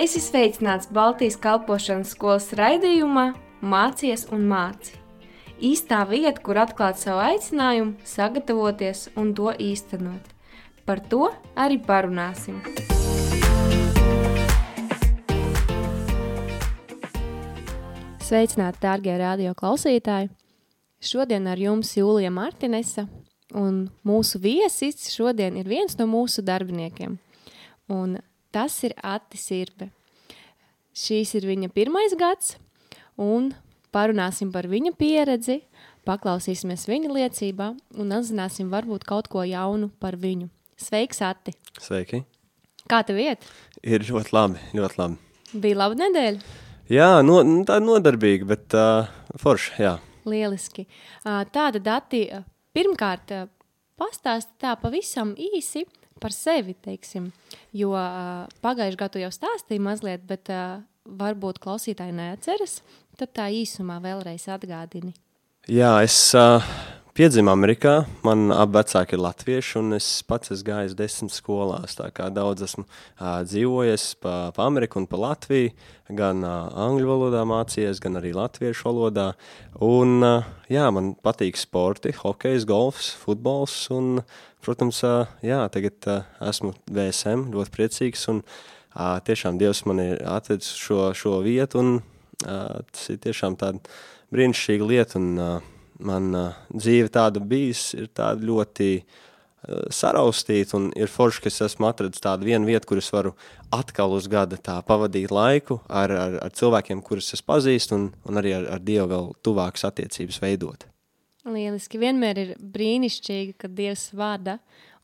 Es esmu sveicināts Baltijas kalpošanas skolas raidījumā Mācies un māci. Īstā vieta, kur atklāt savu aicinājumu, sagatavoties un to īstenot. Par to arī parunāsim. Sveicināti, dārgie radio klausītāji! Šodien ar jums Jūlija Martinesa, un mūsu viesis šodien ir viens no mūsu darbiniekiem. Un tas ir Atti Sirpe. Šīs ir viņa pirmais gads, un parunāsim par viņa pieredzi, paklausīsimies viņa liecībā un uzzināsim varbūt kaut ko jaunu par viņu. Sveiks, Atti! Sveiki! Kā tev iet? Ir ļoti labi, ļoti labi. Bija laba nedēļa? Jā, no, tā ir nodarbīga, bet uh, forši, jā. Lieliski. Uh, tāda dati, uh, pirmkārt, uh, pastāsti tā pavisam īsi par sevi, teiksim, jo uh, pagājuši gadu jau stāstīja mazliet, bet uh, varbūt klausītāji neatceras, tad tā īsumā vēlreiz atgādini. Jā, es uh, piedzimu Amerikā, man abi vecāki ir latvieši, un es pats esmu gājis desmit skolās, tā kā daudz esmu uh, dzīvojies pa, pa Ameriku un pa Latviju, gan uh, angļu valodā mācījies, gan arī latviešu valodā, un uh, jā, man patīk sporti, hokejs, golfs, futbols, un, protams, uh, jā, tagad uh, esmu VSM, ļoti priecīgs, un uh, tiešām Dievs man ir atvedis šo, šo vietu, un uh, tas ir tiešām tāda brīnišķīga lieta, un uh, man uh, dzīve tāda bijis, ir tāda ļoti uh, saraustīta, un ir forši, ka es esmu atradis tādu vienu vietu, kur es varu atkal uz gada tā pavadīt laiku ar, ar, ar cilvēkiem, kurus es pazīstu, un, un arī ar, ar Dievu vēl tuvākas attiecības veidot. Lieliski. Vienmēr ir brīnišķīgi, kad Dievs vada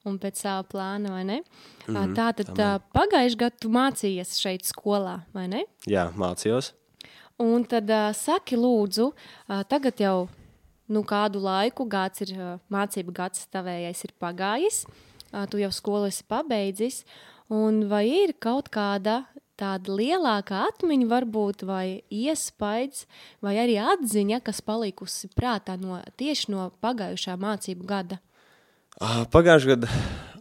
un pēc sava plāna, vai ne? Mm -hmm, Tātad tā pagājuši gadu tu mācījies šeit skolā, vai ne? Jā, mācījos. Un tad uh, saki lūdzu, uh, tagad jau nu, kādu laiku gads ir mācību gads tavējais ir pagājis, tu jau skolu esi pabeidzis, un vai ir kaut kāda tāda lielākā atmiņa varbūt, vai iespaids, vai arī atziņa, kas palikusi prātā no, tieši no pagājušā mācību gada? Pagājušajā gadā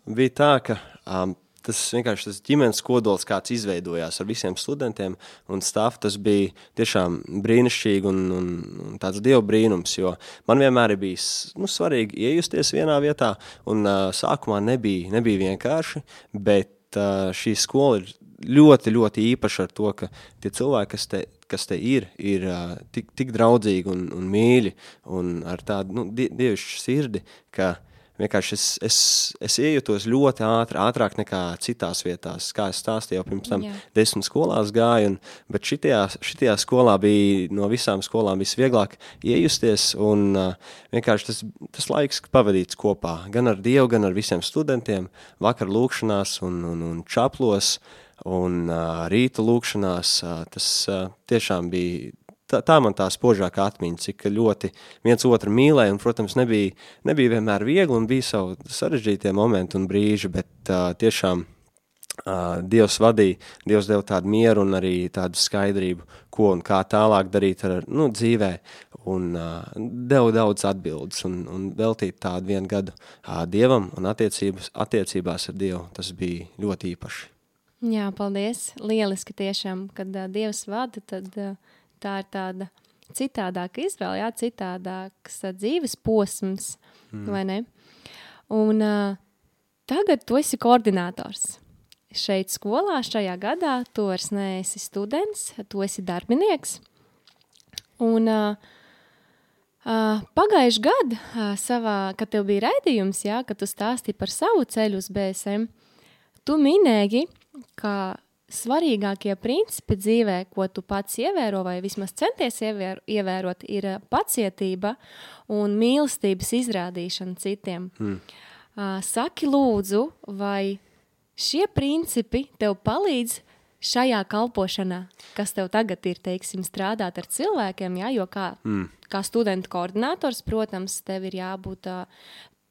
bija tā, ka um, tas vienkārši tas ģimenes kodols, kāds izveidojās ar visiem studentiem un stāvu, tas bija tiešām brīnišķīgi un, un, un tāds dievu brīnums, jo man vienmēr ir bijis nu, svarīgi iejusties vienā vietā, un uh, sākumā nebija, nebija vienkārši, bet uh, šī skola ir ļoti, ļoti īpaša ar to, ka tie cilvēki, kas te, kas te ir, ir uh, tik, tik draudzīgi un, un mīļi un ar tādu nu, dievišķu sirdi, ka uh, vienkārši es, es, es iejutos ļoti ātri, ātrāk nekā citās vietās. Kā es stāstīju, jau pirms tam Jā. desmit skolās gāju, un, bet šitajā, šitajā skolā bija no visām skolām visvieglāk iejusties, un uh, vienkārši tas, tas laiks pavadīts kopā, gan ar Dievu, gan ar visiem studentiem, vakar lūkšanās un, un, un čaplos, un uh, rīta lūkšanās, uh, tas uh, tiešām bija tā, tā man tā spožākā atmiņa, cik ļoti viens otru mīlēja, un, protams, nebija, nebija vienmēr viegli, un bija savu sarežģītie momenti un brīži, bet uh, tiešām uh, Dievs vadīja, Dievs deva tādu mieru un arī tādu skaidrību, ko un kā tālāk darīt ar, nu, dzīvē, un uh, deva daudz atbildes, un, un veltīt tādu vienu gadu uh, Dievam un attiecības, attiecībās ar Dievu, tas bija ļoti īpaši. Jā, paldies. Lieliski tiešām, kad uh, Dievs vada, tad uh, tā ir tāda citādāka izvēle, jā, citādāks dzīves posms, mm. vai ne? Un uh, tagad tu esi koordinators. Šeit skolā, šajā gadā, tu vairs neesi students, tu esi darbinieks. Un uh, uh, pagājuši gadu, uh, savā, kad tev bija raidījums, jā, kad tu stāstīji par savu ceļu uz BSM, tu minēji, ka svarīgākie principi dzīvē, ko tu pats ievēro, vai vismaz centies ievēr, ievērot, ir eh, pacietība un mīlestības izrādīšana citiem. Mm. Saki, lūdzu, vai šie principi tev palīdz šajā kalpošanā, kas tev tagad ir, teiksim, strādāt ar cilvēkiem, jā, jo kā, mm. kā studenta koordinators, protams, tev ir jābūt uh,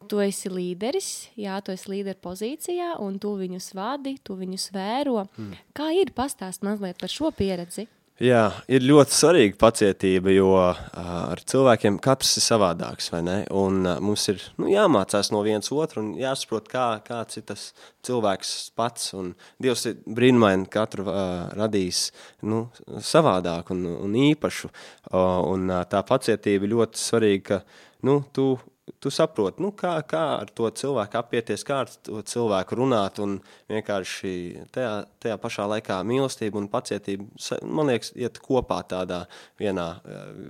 tu esi līderis, jā, tu esi līderu pozīcijā, un tu viņus vadi, tu viņus vēro. Mm. Kā ir pastāst mazliet par šo pieredzi? Jā, ir ļoti svarīga pacietība, jo ar cilvēkiem katrs ir savādāks. Un, mums ir nu, jāmācās no viens otru un jāsaprot, kā, kāds ir tas cilvēks pats. Un Dievs ir brīnumaini katru uh, radījis nu, savādāk un, un īpašu. Uh, un, uh, tā pacietība ir ļoti svarīga, ka nu, tu tu saproti, nu, kā, kā ar to cilvēku apieties, kā ar to cilvēku runāt. Un vienkārši tajā, tajā pašā laikā mīlestība un pacietība, man liekas, iet kopā tādā vienā,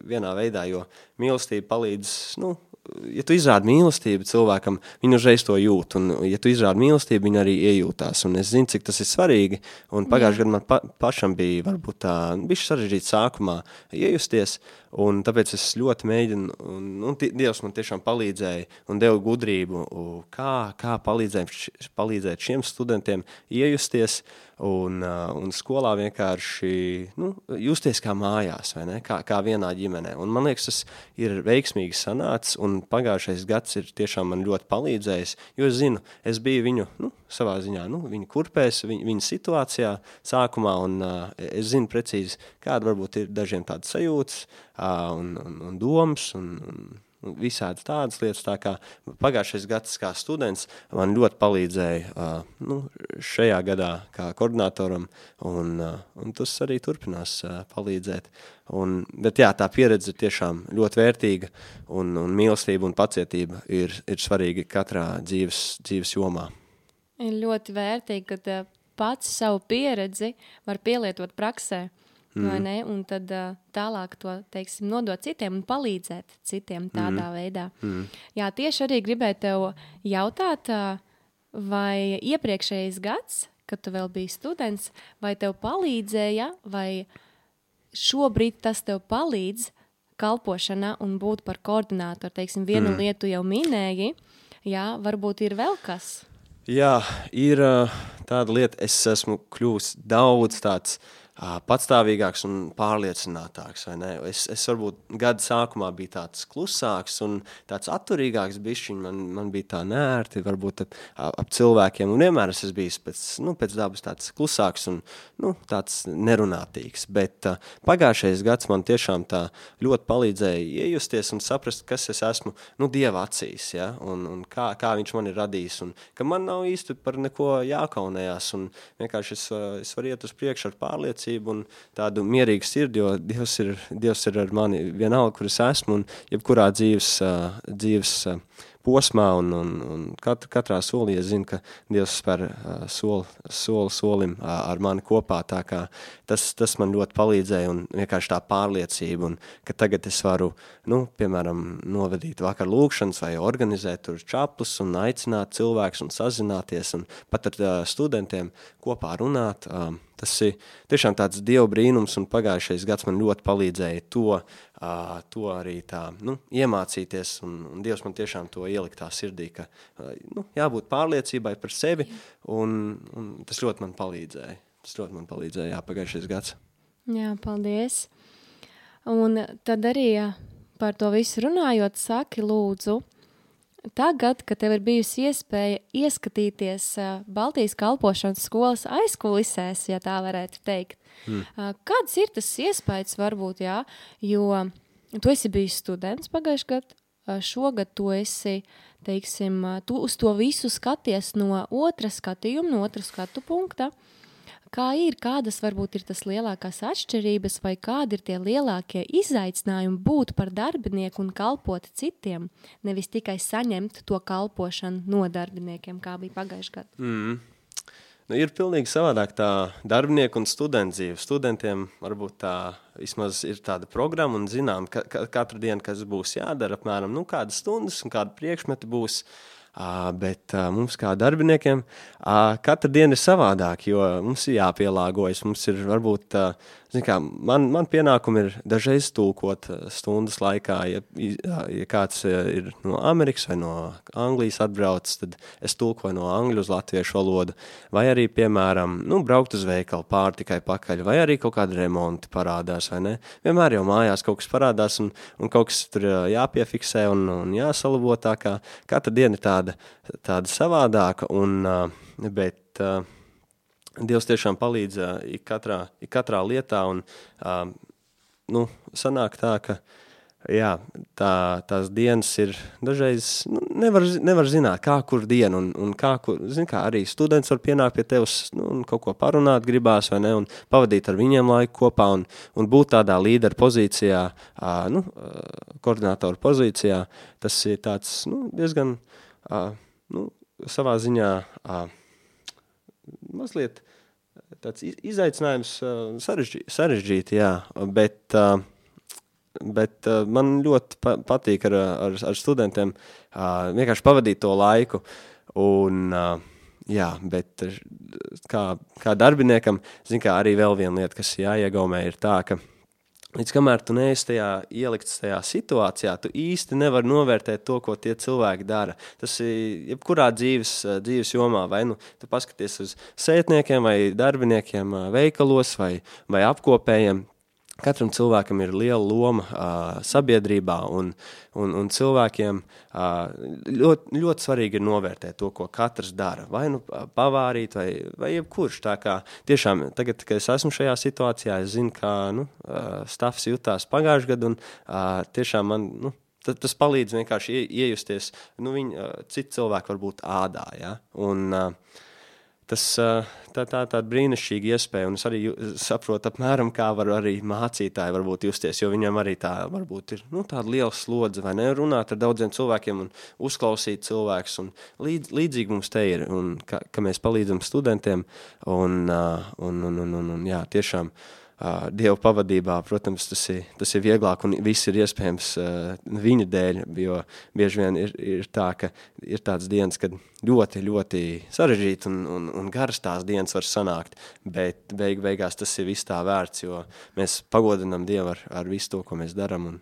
vienā veidā, jo mīlestība palīdz. Nu, Ja tu izrādi mīlestību cilvēkam, viņš uzreiz to jūt. Un, ja tu izrādi mīlestību, viņš arī iejūtās. Un es zinu, cik tas ir svarīgi. Pagājušajā gadā man pa, pašam bija varbūt tā, bija sarežģīti sākumā iejusties. Un tāpēc es ļoti mēģinu, un, un Dievs man tiešām palīdzēja un deva gudrību, kā, kā palīdzēt, palīdzēt šiem studentiem iejusties un, un skolā vienkārši nu, justies kā mājās, ne, kā, kā vienā ģimenē. Un man liekas, tas ir veiksmīgi sanācis, un pagājušais gads ir tiešām man ļoti palīdzējis, jo es zinu, es biju viņu, nu, savā ziņā, nu, viņu kurpēs, viņu, viņu situācijā sākumā, un uh, es zinu precīzi, kāda varbūt ir dažiem tādas sajūtas uh, un, un, un domas, un, un visādas tādas lietas. Tā kā pagājušais gads, kā students, man ļoti palīdzēja uh, nu, šajā gadā, kā koordinatoram, un, uh, un tas arī turpinās uh, palīdzēt. Un, bet jā, tā pieredze ir tiešām ļoti vērtīga, un, un mīlestība un pacietība ir, ir svarīga katrā dzīves, dzīves jomā. Ir ļoti vērtīgi, ka pats savu pieredzi var pielietot praksē. Mm. Un tad uh, tālāk to teiksim, nodot citiem un palīdzēt citiem tādā mm. veidā. Mm. Jā, tieši arī gribēju tev jautāt, uh, vai iepriekšējais gads, kad tu vēl biji students, vai tev palīdzēja, vai šobrīd tas tev palīdz kalpošanā un būt par koordinātoru. Teiksim, vienu mm. lietu jau minēji, jā, varbūt ir vēl kas. Jā, ir uh, tāda lieta, es esmu kļuvis daudz tāds uh, patstāvīgāks un pārliecinātāks. Es, es varbūt gada sākumā biju tāds klusāks un tāds atturīgāks, bišķiņ, man, man bija tā nērti, varbūt ap, ap cilvēkiem, un vienmēr es esmu bijis pēc, nu, pēc dabas tāds klusāks un nu, tāds nerunātīgs, bet uh, pagājušais gads man tiešām tā ļoti palīdzēja iejusties un saprast, kas es esmu, nu, Dieva acīs, ja, un, un kā, kā viņš man ir radījis, un ka man nav īsti par neko jākaunējās, un vienkārši es, es varu iet uz priekšu ar pārliecību, pārliecību un tādu mierīgu sirdi, jo Dievs ir, Dievs ir ar mani vienalga, kur es esmu un jebkurā dzīves, dzīves posmā un, un, un katru, katrā solī es zinu, ka Dievs spēr uh, soli, soli solim uh, ar mani kopā, tā kā tas, tas man ļoti palīdzēja un vienkārši tā pārliecība, un ka tagad es varu, nu, piemēram, novedīt vakar lūkšanas vai organizēt tur čaplus un aicināt cilvēkus un sazināties un pat ar uh, studentiem kopā runāt, uh, Tas ir tiešām tāds dievu brīnums, un pagājušais gads man ļoti palīdzēja to, uh, to arī tā, nu, iemācīties, un, un Dievs man tiešām to ielikt tā sirdī, ka uh, nu, jābūt pārliecībai par sevi, un, un tas ļoti man palīdzēja. Tas ļoti man palīdzēja, jā, pagājušais gads. Jā, paldies. Un tad arī par to visu runājot, saki lūdzu, Tagad, kad tev ir bijusi iespēja ieskatīties Baltijas kalpošanas skolas aizkulisēs, ja tā varētu teikt, mm. kāds ir tas iespējas varbūt, jā, jo tu esi bijis students pagājušajā gadā, šogad tu esi, teiksim, tu uz to visu skaties no otra skatījuma, no otra skatu punkta, uh, Kā ir, kādas varbūt ir tas lielākās atšķirības vai kādi ir tie lielākie izaicinājumi būt par darbinieku un kalpot citiem, nevis tikai saņemt to kalpošanu no darbiniekiem, kā bija pagājušajā gadā? Mm. Nu, ir pilnīgi savādāk tā darbinieku un studentu dzīve. Studentiem varbūt tā vismaz ir tāda programma un zinām, ka, ka katru dienu, kas būs jādara, apmēram nu, kādas stundas un kāda priekšmeti būs. Uh, Bet mums, kā darbiniekiem, katra diena ir savādāka, jo mums ir jāpielāgojas. Mums ir varbūt, kā, man, man pienākumi ir dažreiz tulkot stundas laikā. Ja, ja kāds ir no Amerikas vai no Anglijas atbraucis, tad es tulkoju no angļu uz latviešu valodu. Vai arī, piemēram, nu, braukt uz veikalu pārtikai pakaļ, vai arī kaut kāda remonti parādās, vai ne? Vienmēr jau mājās kaut kas parādās un, un kaut kas tur jāpiefiksē un, un jāsalabo tā kā katra diena ir tāda, tāda savādāka, un, bet Dievs tiešām palīdz uh, ik katrā, ik katrā lietā. Un, uh, nu, sanāk tā, ka jā, tā, tās dienas ir dažreiz nu, nevar, nevar zināt, kā kur diena, un, un kā, kur, zin, kā arī students var pienākt pie tevis nu, un kaut ko parunāt gribās, vai ne, un pavadīt ar viņiem laiku kopā, un, un būt tādā līderu pozīcijā, ā, nu, koordinātoru pozīcijā, tas ir tāds, nu, diezgan, ā, nu, savā ziņā ā, mazliet tāds izaicinājums sarežģīti, sarežģīti jā, bet, uh, bet man ļoti pa patīk ar, ar, ar studentiem vienkārši pavadīt to laiku. Un, jā, bet kā, kā darbiniekam, zin, kā arī vēl viena lieta, kas jāiegaumē, ir tā, ka Līdz kamēr tu neesi tajā ielikts tajā situācijā, tu īsti nevari novērtēt to, ko tie cilvēki dara. Tas ir jebkurā dzīves, dzīves jomā, vai nu tu paskaties uz sētniekiem vai darbiniekiem veikalos vai, vai apkopējiem. Katram cilvēkam ir liela loma uh, sabiedrībā, un, un, un cilvēkiem uh, ļoti, ļoti svarīgi ir novērtēt to, ko katrs dara. Vai nu pavārīt, vai, vai jebkurš. Tā kā tiešām tagad, kad es esmu šajā situācijā, es zinu, kā nu, uh, Stafs jutās pagājušajā gadā, un uh, tiešām man. Nu, Tas palīdz vienkārši iejusties, nu, viņa, citi cilvēki var būt ādā. Ja? Un, uh, Tas tā, tā, tāda brīnišķīga iespēja, un es arī saprotu, apmēram, kā var arī mācītāji varbūt justies, jo viņam arī tā varbūt ir nu, tāda liela slodze, vai ne, runāt ar daudziem cilvēkiem un uzklausīt cilvēkus, un līdz, līdzīgi mums te ir, un ka, ka mēs palīdzam studentiem, un, un, un, un, un, un jā, tiešām, uh, Dieva pavadībā, protams, tas ir, tas ir vieglāk un viss ir iespējams viņa dēļ, jo bieži vien ir, ir tā, ka ir tāds dienas, kad ļoti, ļoti sarežģīti un, un, un garas tās dienas var sanākt, bet beig beigās tas ir viss tā vērts, jo mēs pagodinam Dievu ar, ar visu to, ko mēs daram un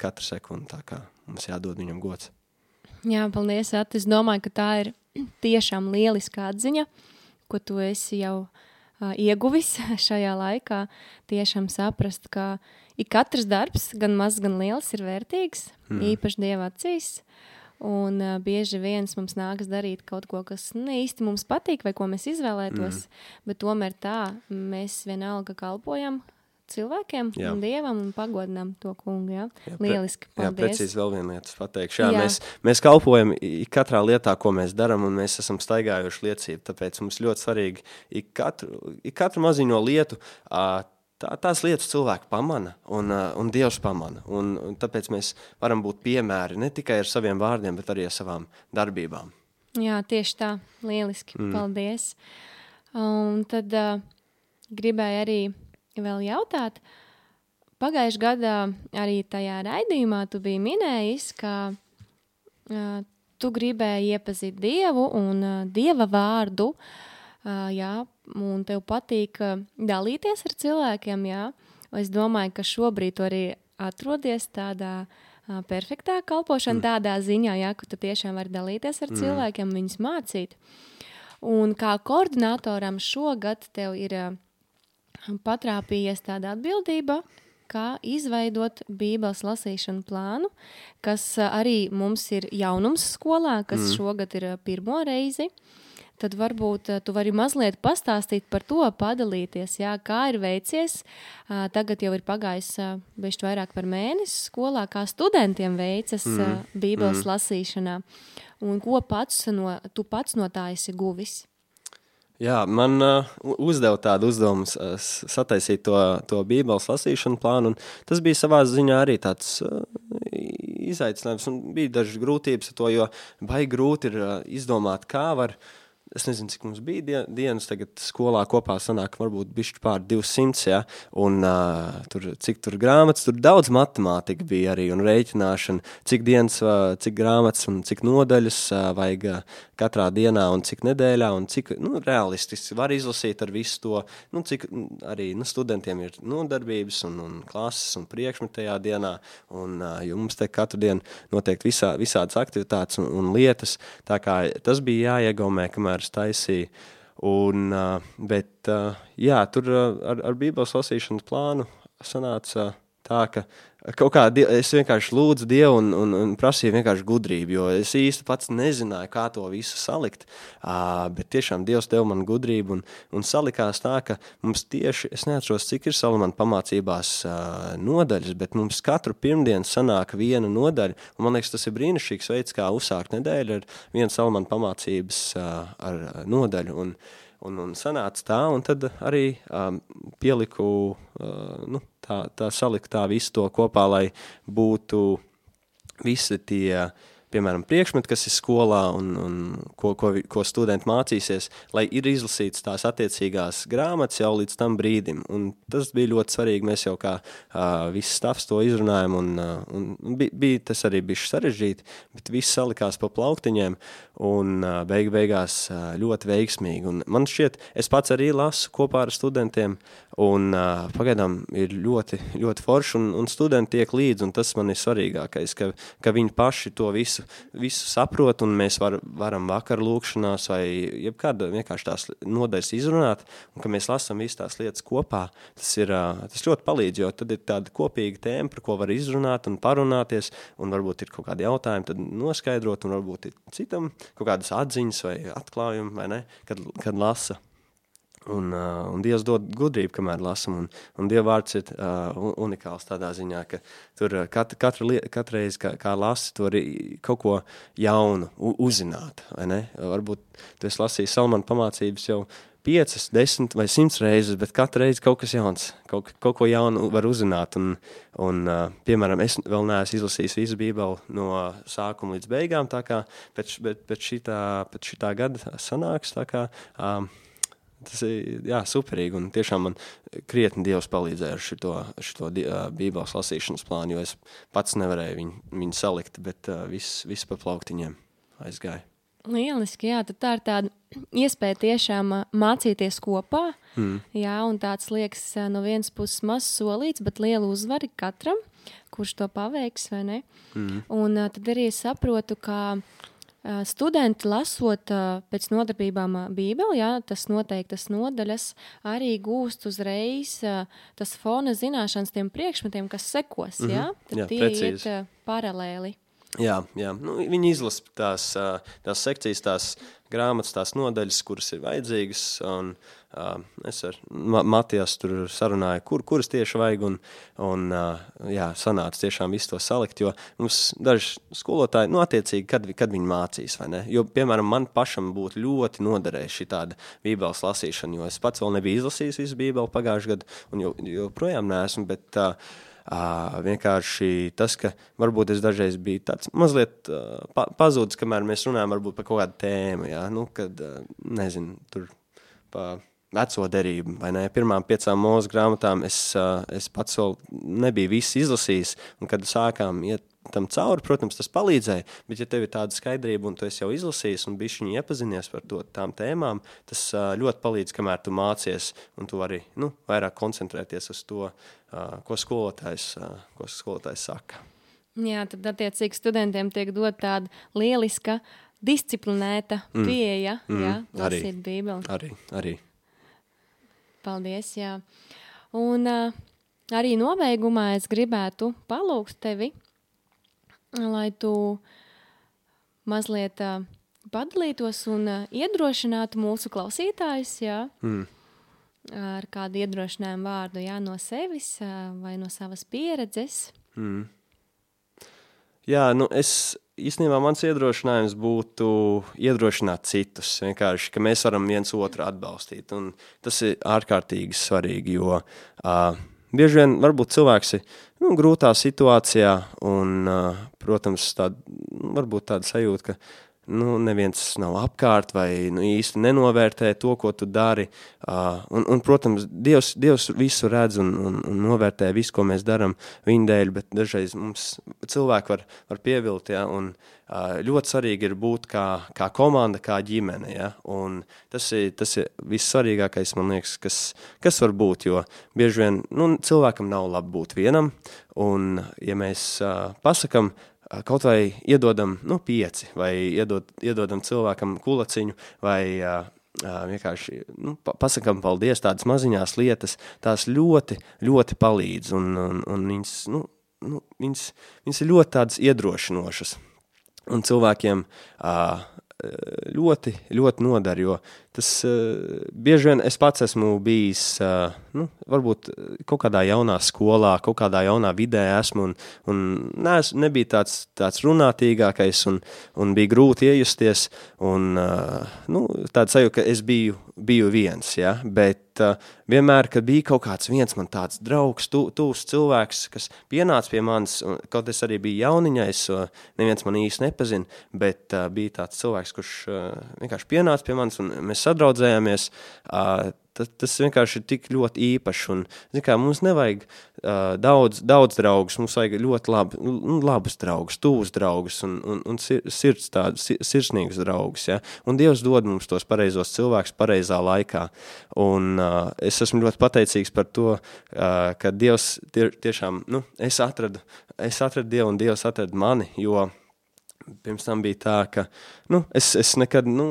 katru sekundi tā kā mums jādod viņam gods. Jā, paldies, At. Es domāju, ka tā ir tiešām lieliska atziņa, ko tu esi jau uh, ieguvis šajā laikā, tiešām saprast, ka ik katrs darbs, gan mazs, gan liels, ir vērtīgs, mm. īpaši Dieva acīs. Un uh, bieži vien mums nākas darīt kaut ko, kas ne īsti mums patīk, vai ko mēs izvēlētos, mm. bet tomēr tā mēs vienalga kalpojam cilvēkiem jā. un dievam un pagodinām to kungu. Jā, jā lieliski. Paldies. Jā, precīzi vēl viena lieta pateikšu. Jā, jā. Mēs, mēs kalpojam katrā lietā, ko mēs darām, un mēs esam staigājuši liecību. Tāpēc mums ļoti svarīgi ik katru, ik katru maziņo lietu. Tā, tās lietas cilvēki pamana, un, un Dievs pamana. Un, un tāpēc mēs varam būt piemēri ne tikai ar saviem vārdiem, bet arī ar savām darbībām. Jā, tieši tā. Lieliski. Mm. Paldies. Un tad uh, gribēju arī vēl jautāt. Pagājušajā gadā arī tajā raidījumā tu biji minējis, ka uh, tu gribēji iepazīt Dievu un uh, Dieva vārdu, uh, jā, un tev patīk uh, dalīties ar cilvēkiem, jā. Es domāju, ka šobrīd tu arī atrodies tādā uh, perfektā kalpošana, mm. tādā ziņā, jā, ka tu tiešām vari dalīties ar mm. cilvēkiem, viņus mācīt. Un kā koordinatoram šogad tev ir uh, patrāpījies tāda atbildība, kā izveidot Bībeles lasīšanu plānu, kas arī mums ir jaunums skolā, kas mm. šogad ir pirmo reizi. Tad varbūt tu vari mazliet pastāstīt par to, padalīties, jā, kā ir veicies. Tagad jau ir pagājis bišķi vairāk par mēnesi skolā, kā studentiem veicas mm. Bībeles mm. lasīšanā. Un ko pats no, tu pats no tā esi guvis? Jā, man uh, uzdeva tādu uzdevumu uh, sataisīt to, to Bībeles lasīšanu plānu. Tas bija savā ziņā arī tāds uh, izaicinājums. Bija dažas grūtības ar to, jo baigi grūti ir uh, izdomāt, kā var uh, es nezinu, cik mums bija dienas, tagad skolā kopā sanāk varbūt bišķi pār 200, ja, un uh, tur, cik tur grāmatas, tur daudz matemātika bija arī, un rēķināšana, cik dienas, uh, cik grāmatas un cik nodaļas uh, vajag uh, katrā dienā un cik nedēļā, un cik, nu, realistiski var izlasīt ar visu to, nu, cik arī, nu, studentiem ir nodarbības un, un klases un priekšmetajā dienā, un, uh, jo mums te katru dienu notiek visā, visādas aktivitātes un, un lietas, tā kā tas bija jāiegaumē, kamēr piemērus taisīja. Un, bet jā, tur ar, ar Bībeles lasīšanas plānu sanāca tā, ka kaut kā es vienkārši lūdzu Dievu un, un, un prasīju vienkārši gudrību, jo es īsti pats nezināju, kā to visu salikt. Uh, bet tiešām Dievs deva man gudrību un, un salikās tā, ka mums tieši, es neatceros, cik ir Salamana pamācībās uh, nodaļas, bet mums katru pirmdienu sanāk viena nodaļa, un man liekas, tas ir brīnišķīgs veids, kā uzsākt nedēļu ar vienu Salamana pamācības uh, ar nodaļu. Un, Un, un sanāca tā, un tad arī um, pieliku, uh, nu, tā, tā saliku tā visu to kopā, lai būtu visi tie, piemēram, priekšmeti, kas ir skolā un, un ko, ko, ko studenti mācīsies, lai ir izlasīts tās attiecīgās grāmatas jau līdz tam brīdim. Un tas bija ļoti svarīgi, mēs jau kā uh, viss stāvs to izrunājam, un, uh, un bija, bija tas arī bija sarežģīti, bet viss salikās pa plauktiņiem, un beig beigās ļoti veiksmīgi. Un man šķiet, es pats arī lasu kopā ar studentiem, un pagaidām ir ļoti, ļoti forši, un, un studenti tiek līdzi, un tas man ir svarīgākais, ka, ka viņi paši to visu, visu saprot, un mēs var, varam vakar lūkšanās vai jebkāda vienkārši tās nodaļas izrunāt, un ka mēs lasam visas tās lietas kopā, tas, ir, tas ļoti palīdz, jo tad ir tāda kopīga tēma, par ko var izrunāt un parunāties, un varbūt ir kaut kādi jautājumi, tad noskaidrot, un varbūt ir citam kaut kādas atziņas vai atklājumi, vai ne, kad, kad lasa. Un, uh, un Dievs dod gudrību, kamēr lasām. Un, un Dieva vārds ir uh, unikāls tādā ziņā, ka tur kat, katra, katra reize, kā, kā lasi, tur kaut ko jaunu uzzināt. Varbūt tu esi lasījis Salmanu pamācības jau piecas, desmit vai simts reizes, bet katru reizi kaut kas jauns, kaut, kaut ko jaunu var uzzināt. Un, un, uh, piemēram, es vēl neesmu izlasījis visu Bībeli no sākuma līdz beigām, kā pēc, bet, pēc, šitā, pēc šitā gada sanāks. Kā, um, Tas ir jā, superīgi. Un tiešām man krietni Dievs palīdzēja ar šo, šo Bībeles lasīšanas plānu, jo es pats nevarēju viņu, viņu salikt, bet uh, viss, viss pa plauktiņiem aizgāja. Lieliski, jā, tad tā ir tāda iespēja tiešām mācīties kopā. Mm. Jā, un tāds liekas no vienas puses mazs solīts, bet liela uzvara katram, kurš to paveiks, vai ne? Mm. Un tad arī saprotu, ka Studenti lasot pēc nodarbībām Bībeli, jā, tas noteiktas nodaļas, arī gūst uzreiz tas fona zināšanas tiem priekšmetiem, kas sekos. Mm -hmm. jā? Jā, tie precīzi. iet paralēli. Jā, jā. Nu, viņi izlasa tās, tās sekcijas, tās grāmatas, tās nodaļas, kuras ir vajadzīgas. Un, Uh, es ar Matijas tur sarunāju, kur, kuras tieši vajag, un, un uh, jā, sanāca tiešām visu to salikt, jo mums daži skolotāji, nu, attiecīgi, kad, kad viņi mācīs, vai ne? Jo, piemēram, man pašam būtu ļoti noderējuši šī tāda bībeles lasīšana, jo es pats vēl nebiju izlasījis visu bībeli pagājušajā gadā, un jo, joprojām neesmu, bet Uh, vienkārši tas, ka varbūt es dažreiz biju tāds mazliet pa, pazudis, kamēr mēs runājam par kaut kādu tēmu. Jā, nu, kad, nezinu, tur pa veco derību, vai ne? Pirmām piecām mūža grāmatām es, es pats vēl nebiju visu izlasījis, un kad sākām iet tam cauri, protams, tas palīdzēja, bet ja tev ir tāda skaidrība un tu esi jau izlasījis un bišķiņi iepazinies par to, tām tēmām, tas ļoti palīdz, kamēr tu mācies, un tu vari, nu, vairāk koncentrēties uz to, ko skolotājs, ko skolotājs saka. Jā, tad attiecīgi studentiem tiek dot tāda lieliska, disciplinēta mm. pieeja, mm. jā, lasīt arī, Bībeli. Arī, arī. Paldies, jā. Un uh, arī nobeigumā es gribētu palūgt tevi, lai tu mazliet uh, padalītos un uh, iedrošinātu mūsu klausītājus, jā, mm. ar kādu iedrošinājumu vārdu, jā, no sevis uh, vai no savas pieredzes. Mm. Jā, nu es īstenībā mans iedrošinājums būtu iedrošināt citus. Vienkārši, ka mēs varam viens otru atbalstīt. Un tas ir ārkārtīgi svarīgi, jo uh, bieži vien varbūt cilvēks ir nu, grūtā situācijā un, uh, protams, tād, varbūt tāda sajūta, ka nu, neviens nav apkārt vai nu, īsti nenovērtē to, ko tu dari. Uh, un, un, protams, Dievs, Dievs visu redz un, un, un novērtē visu, ko mēs darām viņa dēļ, bet dažreiz mums cilvēki var, var pievilt, ja, un uh, ļoti svarīgi ir būt kā, kā komanda, kā ģimene, ja, un tas ir, tas ir vissvarīgākais, man liekas, kas, kas var būt, jo bieži vien, nu, cilvēkam nav labi būt vienam, un ja mēs uh, pasakam, kaut vai iedodam nu, pieci, vai iedod, iedodam cilvēkam kulaciņu, vai uh, vienkārši nu, pasakām paldies, tādas maziņās lietas, tās ļoti, ļoti palīdz. Un, un, un viņas, nu, nu, viņas, viņas ir ļoti tādas iedrošinošas. Un cilvēkiem uh, ļoti, ļoti nodara, jo tas uh, bieži vien es pats esmu bijis, uh, nu, varbūt kaut kādā jaunā skolā, kaut kādā jaunā vidē esmu, un, un nes, nebija tāds, tāds runātīgākais, un, un bija grūti iejusties, un nu, tāds sajūta, ka es biju, biju viens, ja, bet uh, vienmēr, kad bija kaut kāds viens man tāds draugs, tu, tūs cilvēks, kas pienāca pie manis, un, kaut es arī biju jauniņais, uh, neviens man īsti nepazina, bet uh, bija tāds cilvēks, kurš uh, vienkārši pienāca pie manis, un mēs sadraudzējāmies, uh, tas, tas vienkārši ir tik ļoti īpašs. Un, kā, mums nevajag uh, daudz, daudz draugus, mums vajag ļoti labi, nu, labus draugus, tuvus draugus un, un, un sirds tādus sirsnīgus draugus. Ja? Un Dievs dod mums tos pareizos cilvēkus pareizā laikā. Un uh, es esmu ļoti pateicīgs par to, uh, ka Dievs tie, tiešām, nu, es atradu, es atradu Dievu un Dievs atrada mani, jo Pirms tam bija tā, ka nu, es, es nekad, nu,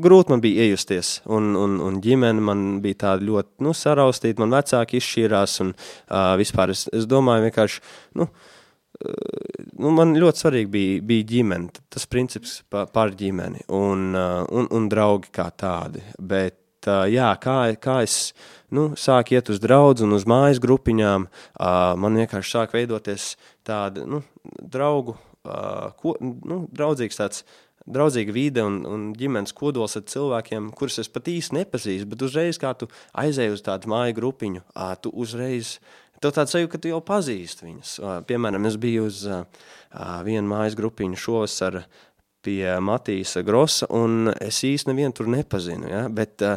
grūti man bija iejusties, un, un, un ģimene man bija tāda ļoti nu, saraustīta, man vecāki izšķīrās, un uh, vispār es, es domāju vienkārši, nu, nu, man ļoti svarīgi bija, bija ģimene, tas princips pa, par ģimeni, un, un, un draugi kā tādi, bet, jā, kā, kā es, nu, sāku iet uz draudz un uz mājas grupiņām, man vienkārši sāk veidoties tāda, nu, draugu, uh, ko, nu, draudzīgs tāds draudzīga vide un, un ģimenes kodols ar cilvēkiem, kurus es pat īsti nepazīstu, bet uzreiz, kā tu aizēji uz tādu māju grupiņu, uh, tu uzreiz, tev tāds sajūta, ka tu jau pazīsti viņus. Piemēram, es biju uz uh, vienu mājas grupiņu šos ar pie Matīsa Grosa, un es īsti nevienu tur nepazinu. Ja? Bet uh,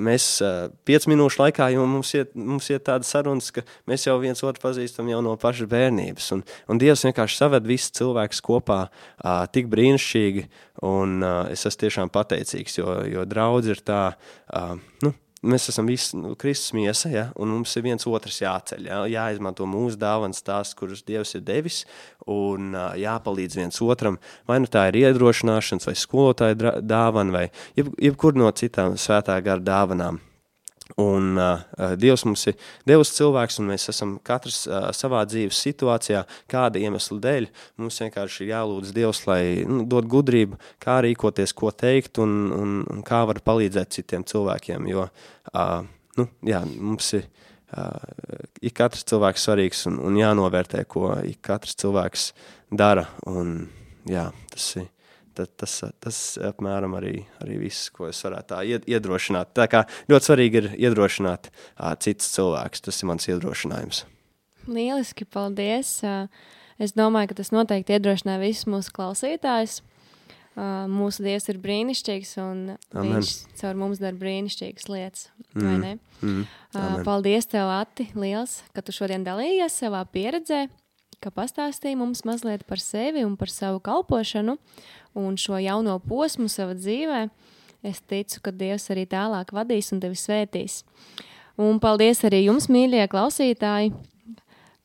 mēs uh, piecu minūšu laikā jau mums iet, mums iet tāda sarunas, ka mēs jau viens otru pazīstam jau no pašas bērnības. Un, un Dievs vienkārši saved visus cilvēkus kopā uh, tik brīnišķīgi, un uh, es esmu tiešām pateicīgs, jo, jo draudz ir tā, uh, nu, Mēs esam visi nu, Kristus miesa, ja, un mums ir viens otrs jāceļ. Ja, jāizmanto mūsu dāvanas, tās, kuras Dievs ir devis, un uh, jāpalīdz viens otram. Vai nu tā ir iedrošināšanas, vai skolotāja dāvana, vai jeb, jebkur no citām svētā gara dāvanām. Un uh, Dievs mums ir devis cilvēks, un mēs esam katrs uh, savā dzīves situācijā, kāda iemesla dēļ. Mums vienkārši ir jālūdz Dievs, lai nu, dod gudrību, kā rīkoties, ko teikt, un, un, un kā var palīdzēt citiem cilvēkiem. Jo uh, nu, jā, mums ir, uh, ir katrs cilvēks svarīgs un, un jānovērtē, ko ik katrs cilvēks dara. Un, jā, tas ir tad tas, tas apmēram arī, arī viss, ko es varētu tā iedrošināt. Tā kā ļoti svarīgi ir iedrošināt uh, citus cilvēkus. Tas ir mans iedrošinājums. Lieliski, paldies! Es domāju, ka tas noteikti iedrošināja visus mūsu klausītājus. Mūsu Dievs ir brīnišķīgs, un Amen. Viņš caur mums dara brīnišķīgas lietas. Mm. Mm. Amen. Paldies, tev, Ati, liels, ka tu šodien dalījies savā pieredzē, ka pastāstīji mums mazliet par sevi un par savu kalpošanu un šo jauno posmu savā dzīvē, es ticu, ka Dievs arī tālāk vadīs un tevi svētīs. Un paldies arī jums, mīļie klausītāji,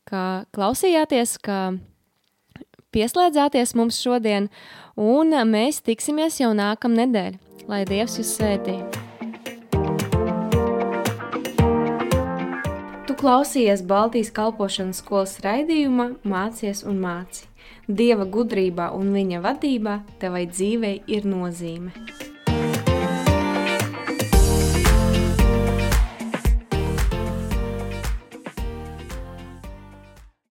ka klausījāties, ka pieslēdzāties mums šodien, un mēs tiksimies jau nākamā nedēļa. Lai Dievs jūs svētī! Tu klausījies Baltijas kalpošanas skolas raidījumā Mācies un māci. Dieva gudrībā un viņa vadībā tevai dzīvei ir nozīme.